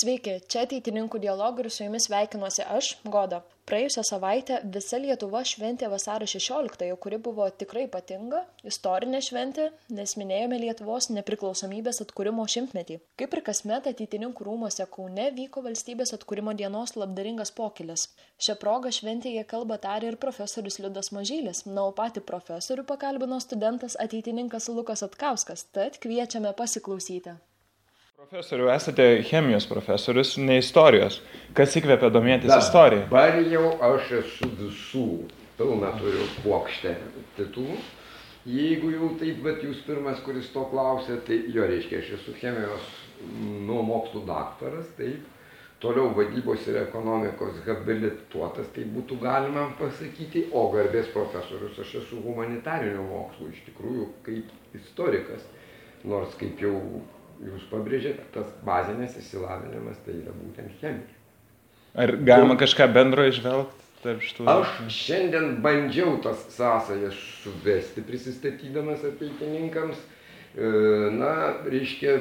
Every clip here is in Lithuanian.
Sveiki, čia ateitininkų dialogų ir su jumis sveikinuosi aš, Goda. Praėjusią savaitę visa Lietuva šventė vasario 16-ąją, kuri buvo tikrai ypatinga, istorinė šventė, nes minėjome Lietuvos nepriklausomybės atkūrimo šimtmetį. Kaip ir kasmet ateitininkų rūmose Kaune vyko valstybės atkūrimo dienos labdaringas pokylis. Šią progą šventėje kalba tarė ir profesorius Liudas Mažylis, na, o patį profesorių pakalbino studentas ateitininkas Lukas Atkauskas, tad kviečiame pasiklausyti. Profesoriu, esate chemijos profesorius, ne istorijos. Kas įkvėpia domėtis istorija? Dabar jau aš esu visų, pilna turiu plokštę titulų. Jeigu jau taip, bet jūs pirmas, kuris to klausė, tai jo reiškia, aš esu chemijos nuo mokslų daktaras, taip. Toliau vadybos ir ekonomikos habilituotas, tai būtų galima pasakyti, o garbės profesorius aš esu humanitarinių mokslų, iš tikrųjų kaip istorikas. Nors kaip jau jūs pabrėžėte, tas bazinis išsilavinimas tai yra būtent chemija. Ar galima kažką bendro išvelgti tarp šitų? Aš šiandien bandžiau tas sąsajas suvesti prisistatydamas ateitininkams. E, na, reiškia,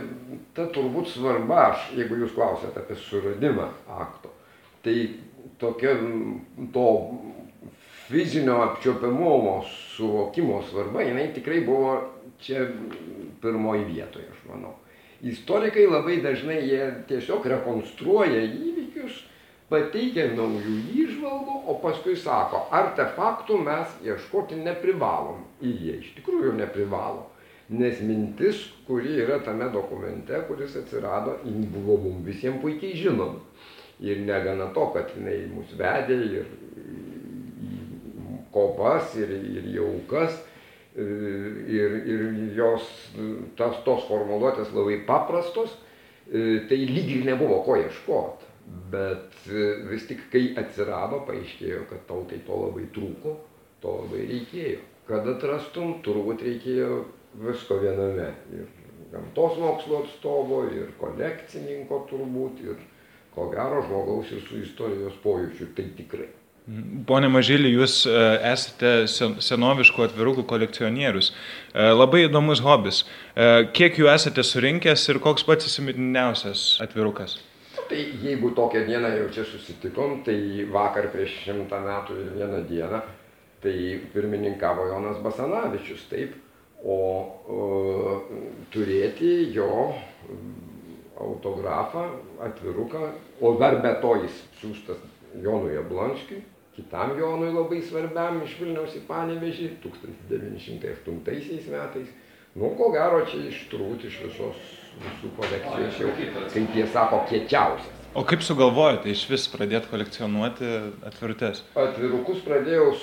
ta turbūt svarba, aš, jeigu jūs klausėte apie suradimą akto, tai tokia to fizinio apčiopiamumo suvokimo svarba, jinai tikrai buvo čia pirmoji vietoje, aš manau. Istorikai labai dažnai jie tiesiog rekonstruoja įvykius, pateikia naujų įžvalgų, o paskui sako, artefaktų mes ieškoti neprivalom. Ir jie iš tikrųjų neprivalo. Nes mintis, kuri yra tame dokumente, kuris atsirado, buvo mums visiems puikiai žinoma. Ir negana to, kad jinai mus vedė ir į kovas, ir, ir jaukas, ir, ir jos, tas, tos formuluotės labai paprastos, tai lyg ir nebuvo ko ieškoti. Bet e, vis tik, kai atsirado, paaiškėjo, kad tautai to labai trūko, to labai reikėjo. Kad atrastum, turbūt reikėjo visko viename. Ir gamtos mokslo atstovo, ir kolekcininko turbūt, ir ko gero žmogaus ir su istorijos pojūčiu, tai tikrai. Pone Mažylį, jūs e, esate senoviškų atvirukų kolekcionierius. E, labai įdomus hobis. E, kiek jų esate surinkęs ir koks pats įsimintiniausias atvirukas? Tai jeigu tokią dieną jau čia susitikom, tai vakar prieš šimtą metų ir vieną dieną, tai pirmininkavo Jonas Basanavičius, taip, o, o turėti jo autografą, atviruką, o dar be to jis siūstas Jonui Jablonskiui, kitam Jonui labai svarbiam iš Vilniaus į Panevežį 1908 metais. Nu, ko gero, čia iš turbūt iš visos visų kolekcijos jau, kaip jie sako, kiečiausias. O kaip sugalvojate iš vis pradėti kolekcionuoti atvirutes? Atvirukus pradėjau e,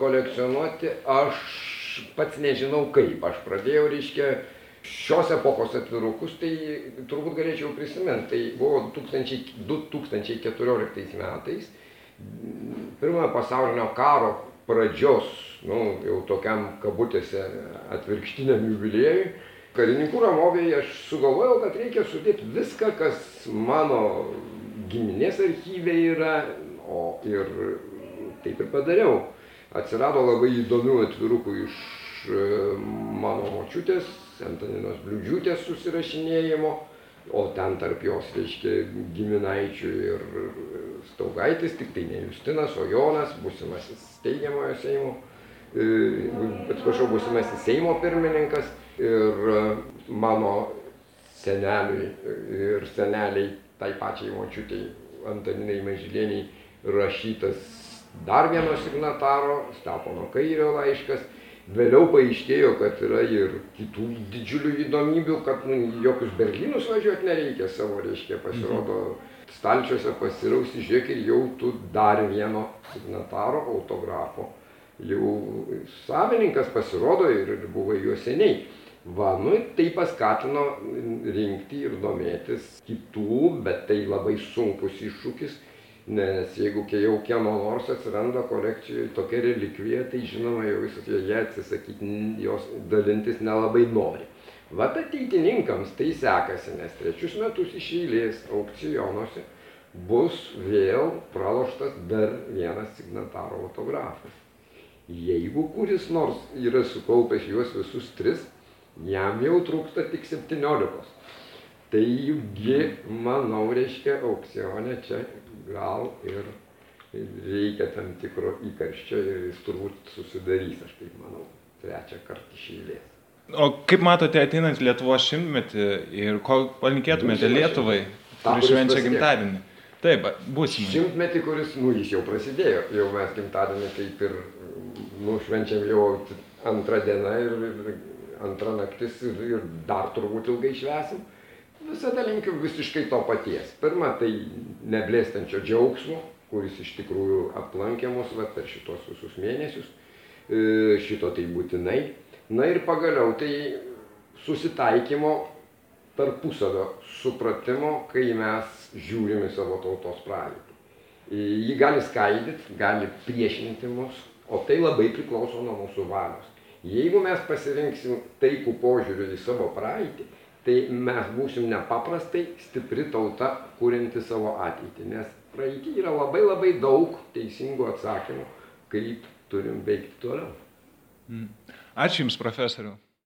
kolekcionuoti, aš pats nežinau kaip. Aš pradėjau, reiškia, šios epochos atvirukus, tai turbūt galėčiau prisiminti. Tai buvo 2000, 2014 metais pirmojo pasaulinio karo pradžios, nu, jau tokiam kabutėse atvirkštiniam jubiliejui, karininkų ramovėje aš sugalvojau, kad reikia sudėti viską, kas mano giminės archyvė yra, o ir taip ir padariau. Atsirado labai įdomių atvirukų iš e, mano močiutės, Antaninos Bliūdžiūtės susirašinėjimo o ten tarp jos, reiškia, giminaičių ir Staugaitis, tik tai ne Justinas, o Jonas, būsimasis steigiamojo Seimo, e, atsiprašau, būsimasis Seimo pirmininkas. Ir e, mano seneliui ir seneliai, tai pačiai močiutei Antaninai Mažylieniai rašytas dar vieno signataro, Stepono Kairio laiškas Vėliau paaiškėjo, kad yra ir kitų didžiulių įdomybių, kad nu, jokius Berlynus važiuoti nereikia savo, reiškia, pasirodo, stalčiuose pasirausi, žiūrėk ir jau tu dar vieno signataro autografo. Jau savininkas pasirodo ir buvo juo seniai. Va, nu, tai paskatino rinkti ir domėtis kitų, bet tai labai sunkus iššūkis nes jeigu jau kieno nors atsiranda kolekcijoj tokia relikvija, tai žinoma jau visas jie atsisakyti, jos dalintis nelabai nori. Vat ateitininkams tai sekasi, nes trečius metus iš eilės aukcionuose bus vėl praloštas dar vienas signataro autografas. Jeigu kuris nors yra sukaupęs juos visus tris, jam jau trūksta tik 17. Taigi, manau, reiškia, aukcionė čia gal ir reikia tam tikro įkarščio ir jis turbūt susidarys, aš taip manau, trečią kartą iš eilės. O kaip matote ateinant Lietuvos šimtmetį ir ko palinkėtumėte Lietuvai, kuri švenčia gimtadienį? Taip, būsimai. Šimtmetį, kuris, nu, jis jau prasidėjo, jau mes gimtadienį kaip ir, nu, švenčiam jau antrą dieną ir, ir antrą naktis ir, ir dar turbūt ilgai švesim. Visada linkiu visiškai to paties. Pirma, tai neblėstančio džiaugsmo, kuris iš tikrųjų aplankė mus va, per šitos visus mėnesius. E, Šito tai būtinai. Na ir pagaliau tai susitaikymo tarpusavio supratimo, kai mes žiūrim į savo tautos praeitį. E, Ji gali skaidyti, gali priešinti mus, o tai labai priklauso nuo mūsų valios. Jeigu mes pasirinksim taikų požiūrį į savo praeitį, tai mes būsim nepaprastai stipri tauta, kurianti savo ateitį. Nes praeitį yra labai labai daug teisingų atsakymų, kaip turim veikti toliau. Ačiū Jums, profesoriu.